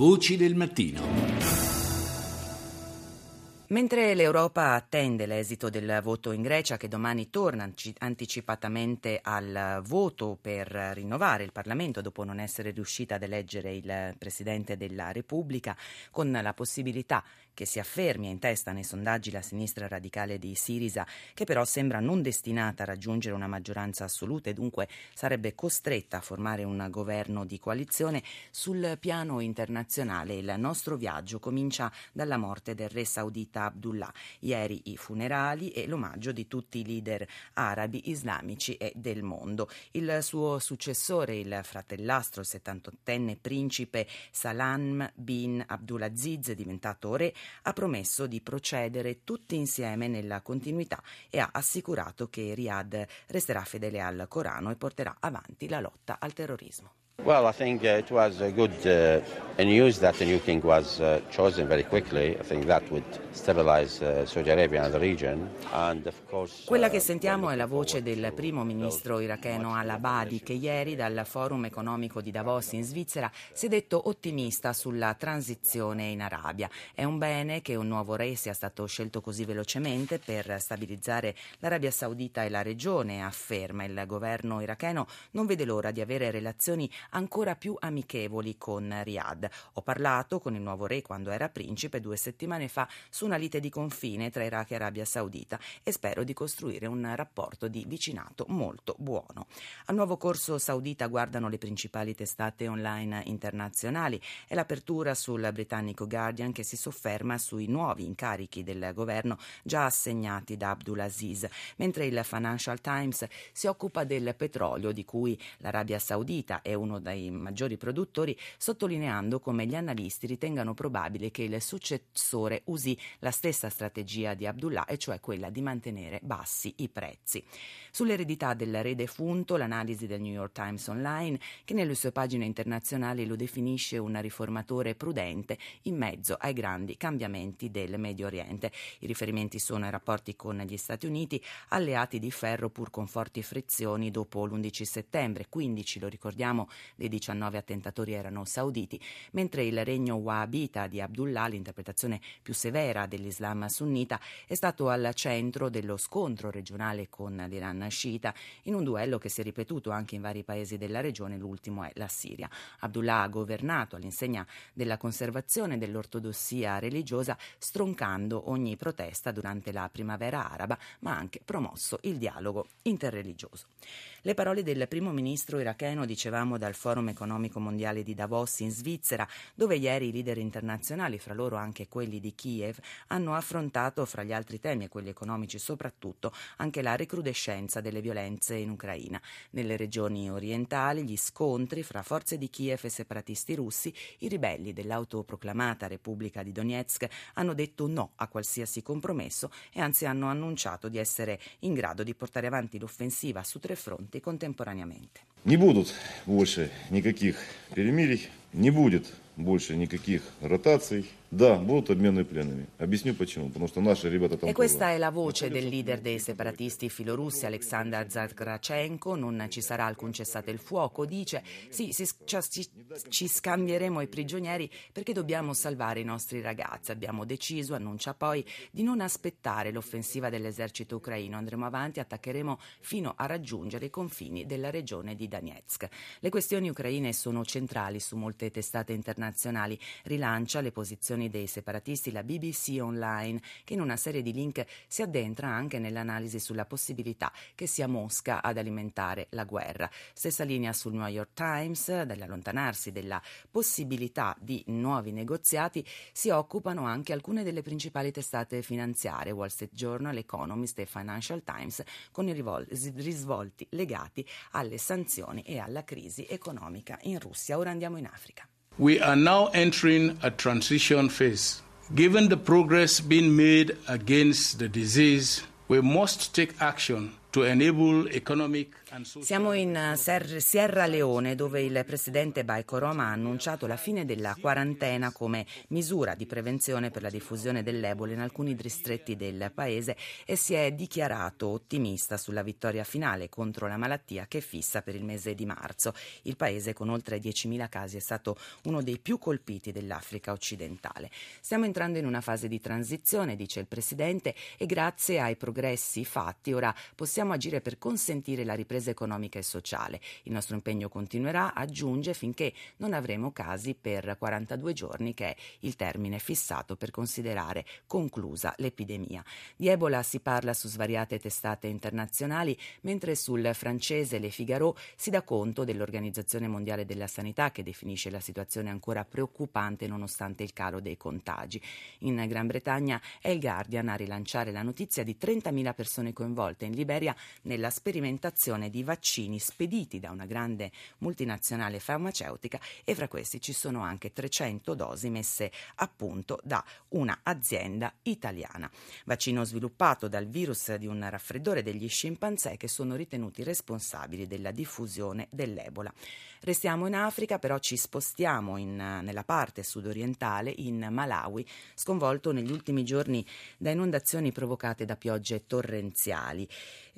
Voci del mattino. Mentre l'Europa attende l'esito del voto in Grecia, che domani torna anticipatamente al voto per rinnovare il Parlamento dopo non essere riuscita ad eleggere il Presidente della Repubblica, con la possibilità che si affermi in testa nei sondaggi la sinistra radicale di Sirisa, che però sembra non destinata a raggiungere una maggioranza assoluta e dunque sarebbe costretta a formare un governo di coalizione, sul piano internazionale il nostro viaggio comincia dalla morte del re saudita Abdullah. Ieri i funerali e l'omaggio di tutti i leader arabi, islamici e del mondo. Il suo successore, il fratellastro, il 78enne principe Salam bin Abdulaziz, diventato re, ha promesso di procedere tutti insieme nella continuità e ha assicurato che Riyadh resterà fedele al Corano e porterà avanti la lotta al terrorismo. Well, I think uh, it was a good uh, news that the new king was uh, chosen very quickly. I think that would stabilize uh, Saudi Arabia and the region. And of course, Quella che uh, sentiamo è la voce del primo ministro iracheno Al-Abadi che ieri dal Forum economico di Davos in Svizzera si è detto ottimista sulla transizione in Arabia. È un bene che un nuovo re sia stato scelto così velocemente per stabilizzare l'Arabia Saudita e la regione, afferma il governo iracheno non vede l'ora di avere relazioni ancora più amichevoli con Riyadh. Ho parlato con il nuovo re quando era principe due settimane fa su una lite di confine tra Iraq e Arabia Saudita e spero di costruire un rapporto di vicinato molto buono. Al nuovo corso saudita guardano le principali testate online internazionali e l'apertura sul britannico Guardian che si sofferma sui nuovi incarichi del governo già assegnati da Abdulaziz, mentre il Financial Times si occupa del petrolio di cui l'Arabia Saudita è uno dai maggiori produttori, sottolineando come gli analisti ritengano probabile che il successore usi la stessa strategia di Abdullah, e cioè quella di mantenere bassi i prezzi. Sull'eredità del re defunto, l'analisi del New York Times Online, che nelle sue pagine internazionali lo definisce un riformatore prudente in mezzo ai grandi cambiamenti del Medio Oriente. I riferimenti sono ai rapporti con gli Stati Uniti, alleati di ferro pur con forti frizioni dopo l'11 settembre, 15 lo ricordiamo dei 19 attentatori erano sauditi, mentre il regno wahhabita di Abdullah, l'interpretazione più severa dell'Islam sunnita, è stato al centro dello scontro regionale con l'Iran sciita, in un duello che si è ripetuto anche in vari paesi della regione, l'ultimo è la Siria. Abdullah ha governato all'insegna della conservazione dell'ortodossia religiosa, stroncando ogni protesta durante la primavera araba, ma ha anche promosso il dialogo interreligioso. Le parole del primo ministro iracheno, dicevamo, dal Forum economico mondiale di Davos in Svizzera, dove ieri i leader internazionali, fra loro anche quelli di Kiev, hanno affrontato, fra gli altri temi e quelli economici soprattutto, anche la recrudescenza delle violenze in Ucraina. Nelle regioni orientali, gli scontri fra forze di Kiev e separatisti russi, i ribelli dell'autoproclamata Repubblica di Donetsk hanno detto no a qualsiasi compromesso e anzi hanno annunciato di essere in grado di portare avanti l'offensiva su tre fronti contemporaneamente. Не будут больше никаких перемирий, не будет больше никаких ротаций, Да, будут обмены пленными. Объясню почему. Потому что наши ребята там... E questa è la voce del leader dei separatisti filorussi, Alexander Zagrachenko. Non ci sarà alcun cessate il fuoco. Dice, sì, si, ci, ci scambieremo i prigionieri perché dobbiamo salvare i nostri ragazzi. Abbiamo deciso, annuncia poi, di non aspettare l'offensiva dell'esercito ucraino. Andremo avanti, attaccheremo fino a raggiungere i confini della regione di Donetsk. Le questioni ucraine sono centrali su molte testate internazionali. Rilancia le posizioni dei separatisti la BBC Online, che in una serie di link si addentra anche nell'analisi sulla possibilità che sia Mosca ad alimentare la guerra. Stessa linea sul New York Times, dall'allontanarsi della possibilità di nuovi negoziati, si occupano anche alcune delle principali testate finanziarie, Wall Street Journal, Economist e Financial Times, con i risvolti legati alle sanzioni e alla crisi economica in Russia. Ora andiamo in Africa. We are now entering a transition phase. Given the progress being made against the disease, we must take action Siamo in eh, Sierra Leone dove il presidente Baikoroma ha annunciato la fine della quarantena come misura di prevenzione per la diffusione dell'Ebola in alcuni distretti del paese e si è dichiarato ottimista sulla vittoria finale contro la malattia che fissa per il mese di marzo. Il paese con oltre 10.000 casi è stato uno dei più colpiti dell'Africa occidentale. Stiamo entrando in una fase di transizione, dice il presidente, e grazie ai progressi fatti ora possiamo possiamo agire per consentire la ripresa economica e sociale. Il nostro impegno continuerà, aggiunge, finché non avremo casi per 42 giorni, che è il termine fissato per considerare conclusa l'epidemia. Di Ebola si parla su svariate testate internazionali, mentre sul francese Le Figaro si dà conto dell'Organizzazione Mondiale della Sanità che definisce la situazione ancora preoccupante nonostante il calo dei contagi. In Gran Bretagna è il Guardian a rilanciare la notizia di 30.000 persone coinvolte in Liberia Italia nella sperimentazione di vaccini spediti da una grande multinazionale farmaceutica e fra questi ci sono anche 300 dosi messe a punto da un'azienda italiana. Vaccino sviluppato dal virus di un raffreddore degli scimpanzé che sono ritenuti responsabili della diffusione dell'Ebola. Restiamo in Africa, però ci spostiamo in, nella parte sudorientale, in Malawi, sconvolto negli ultimi giorni da inondazioni provocate da piogge torrenziali.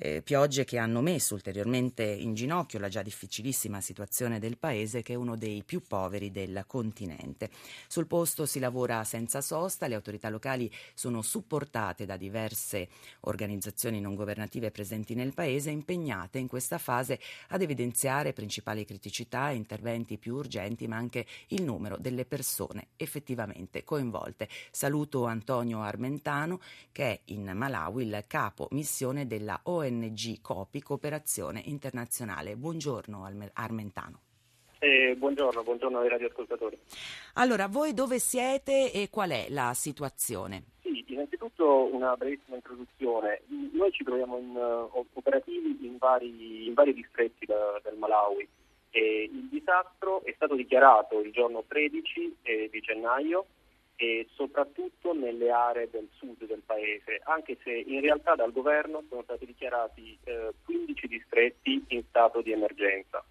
Eh, piogge che hanno messo ulteriormente in ginocchio la già difficilissima situazione del paese, che è uno dei più poveri del continente. Sul posto si lavora senza sosta, le autorità locali sono supportate da diverse organizzazioni non governative presenti nel paese, impegnate in questa fase ad evidenziare principali criticità interventi più urgenti, ma anche il numero delle persone effettivamente coinvolte. Saluto Antonio Armentano, che è in Malawi il capo missione della ONG COPI, Cooperazione Internazionale. Buongiorno Armentano. Eh, buongiorno, buongiorno ai radioascoltatori. Allora, voi dove siete e qual è la situazione? Sì, innanzitutto una brevissima introduzione. Noi ci troviamo in, uh, operativi in vari, in vari distretti da, del Malawi. E il disastro è stato dichiarato il giorno 13 eh, di gennaio e soprattutto nelle aree del sud del paese, anche se in realtà dal governo sono stati dichiarati eh, 15 distretti in stato di emergenza.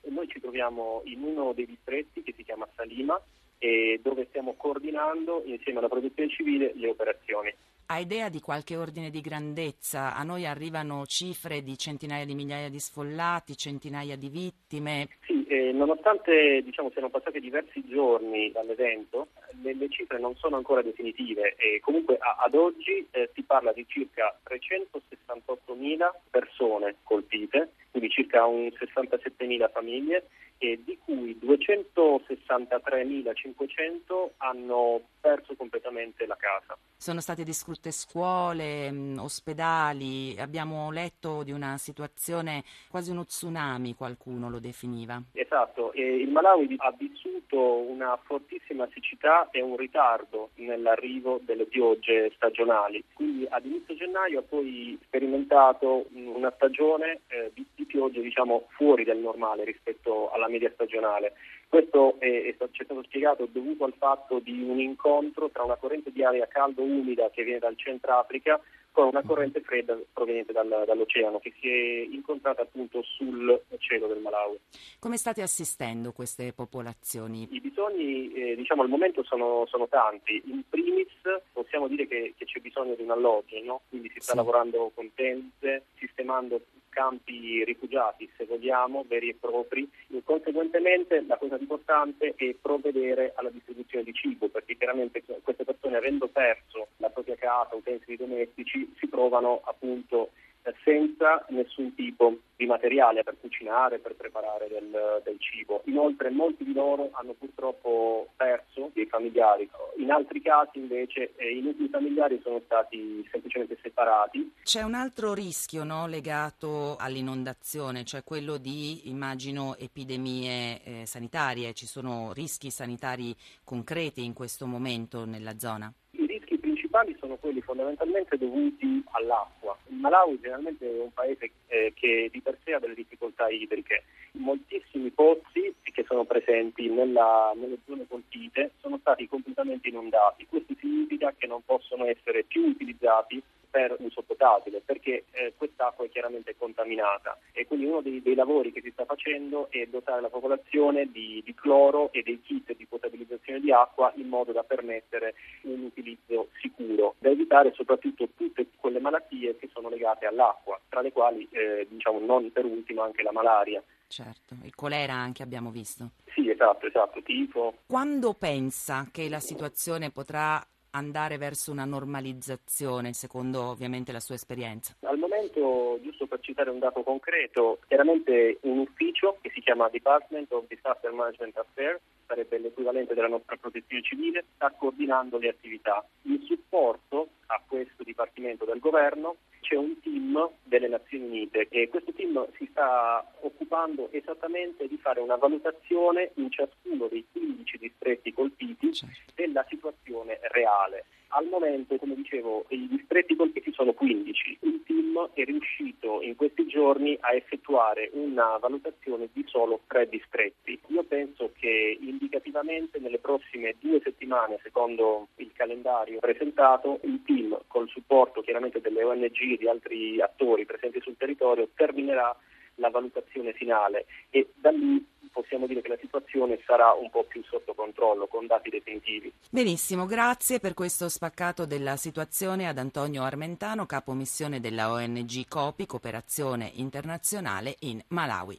E noi ci troviamo in uno dei distretti che si chiama Salima e dove stiamo coordinando insieme alla protezione civile le operazioni. Ha idea di qualche ordine di grandezza? A noi arrivano cifre di centinaia di migliaia di sfollati, centinaia di vittime. Sì, eh, nonostante diciamo, siano passati diversi giorni dall'evento, le, le cifre non sono ancora definitive e comunque a, ad oggi eh, si parla di circa 368.000 persone colpite, quindi circa un 67.000 famiglie e di cui 263.500 hanno perso completamente la casa. Sono state distrutte scuole, ospedali, abbiamo letto di una situazione quasi uno tsunami, qualcuno lo definiva. Esatto, e il Malawi ha vissuto una fortissima siccità e un ritardo nell'arrivo delle piogge stagionali, quindi ad inizio gennaio ha poi sperimentato una stagione eh, di, di piogge diciamo, fuori del normale rispetto alla media stagionale. Questo è, è, ci è stato spiegato dovuto al fatto di un incontro tra una corrente di aria caldo-umida che viene dal Centro Africa con una corrente fredda proveniente dal, dall'oceano che si è incontrata appunto sul cielo del Malawi. Come state assistendo queste popolazioni? I bisogni eh, diciamo al momento sono, sono, tanti. In primis possiamo dire che, che c'è bisogno di un alloggio, no? quindi si sta sì. lavorando con tende, sistemando campi rifugiati, se vogliamo, veri e propri. E conseguentemente la cosa importante è provvedere alla distribuzione di cibo, perché chiaramente queste persone avendo perso casa, utensili domestici, si trovano appunto senza nessun tipo di materiale per cucinare, per preparare del, del, cibo. Inoltre molti di loro hanno purtroppo perso dei familiari, in altri casi invece eh, i nuclei familiari sono stati semplicemente separati. C'è un altro rischio no, legato all'inondazione, cioè quello di, immagino, epidemie eh, sanitarie, ci sono rischi sanitari concreti in questo momento nella zona? Principali sono quelli fondamentalmente dovuti all'acqua. Il Malawi generalmente è un paese eh, che di per sé ha delle difficoltà idriche. Moltissimi pozzi che sono presenti nella, nelle zone colpite sono stati completamente inondati. Questo significa che non possono essere più utilizzati per uso potabile, perché eh, quest'acqua è chiaramente contaminata e quindi uno dei, dei, lavori che si sta facendo è dotare la popolazione di, di cloro e dei kit di potabilizzazione di acqua in modo da permettere un utilizzo sicuro, da evitare soprattutto tutte quelle malattie che sono legate all'acqua, tra le quali eh, diciamo non per ultimo anche la malaria. Certo, il colera anche abbiamo visto. Sì, esatto, esatto, tifo. Quando pensa che la situazione potrà andare verso una normalizzazione, secondo ovviamente la sua esperienza? Al momento, giusto per citare un dato concreto, chiaramente un ufficio che si chiama Department of Disaster Management Affairs, sarebbe l'equivalente della nostra protezione civile, sta coordinando le attività. In supporto a questo Dipartimento del Governo c'è un team delle Nazioni Unite e questo team si sta occupando esattamente di fare una valutazione in ciascuno dei 15 distretti colpiti certo. della situazione momento, come dicevo, i distretti colpiti sono 15. Il team è riuscito in questi giorni a effettuare una valutazione di solo tre distretti. Io penso che indicativamente nelle prossime due settimane, secondo il calendario presentato, il team, col supporto chiaramente delle ONG e di altri attori presenti sul territorio, terminerà la valutazione finale e da lì possiamo dire che la situazione sarà un po' più sotto controllo, con dati definitivi. Benissimo, grazie per questo spaccato della situazione ad Antonio Armentano, capo missione della ONG COPI, Cooperazione Internazionale in Malawi.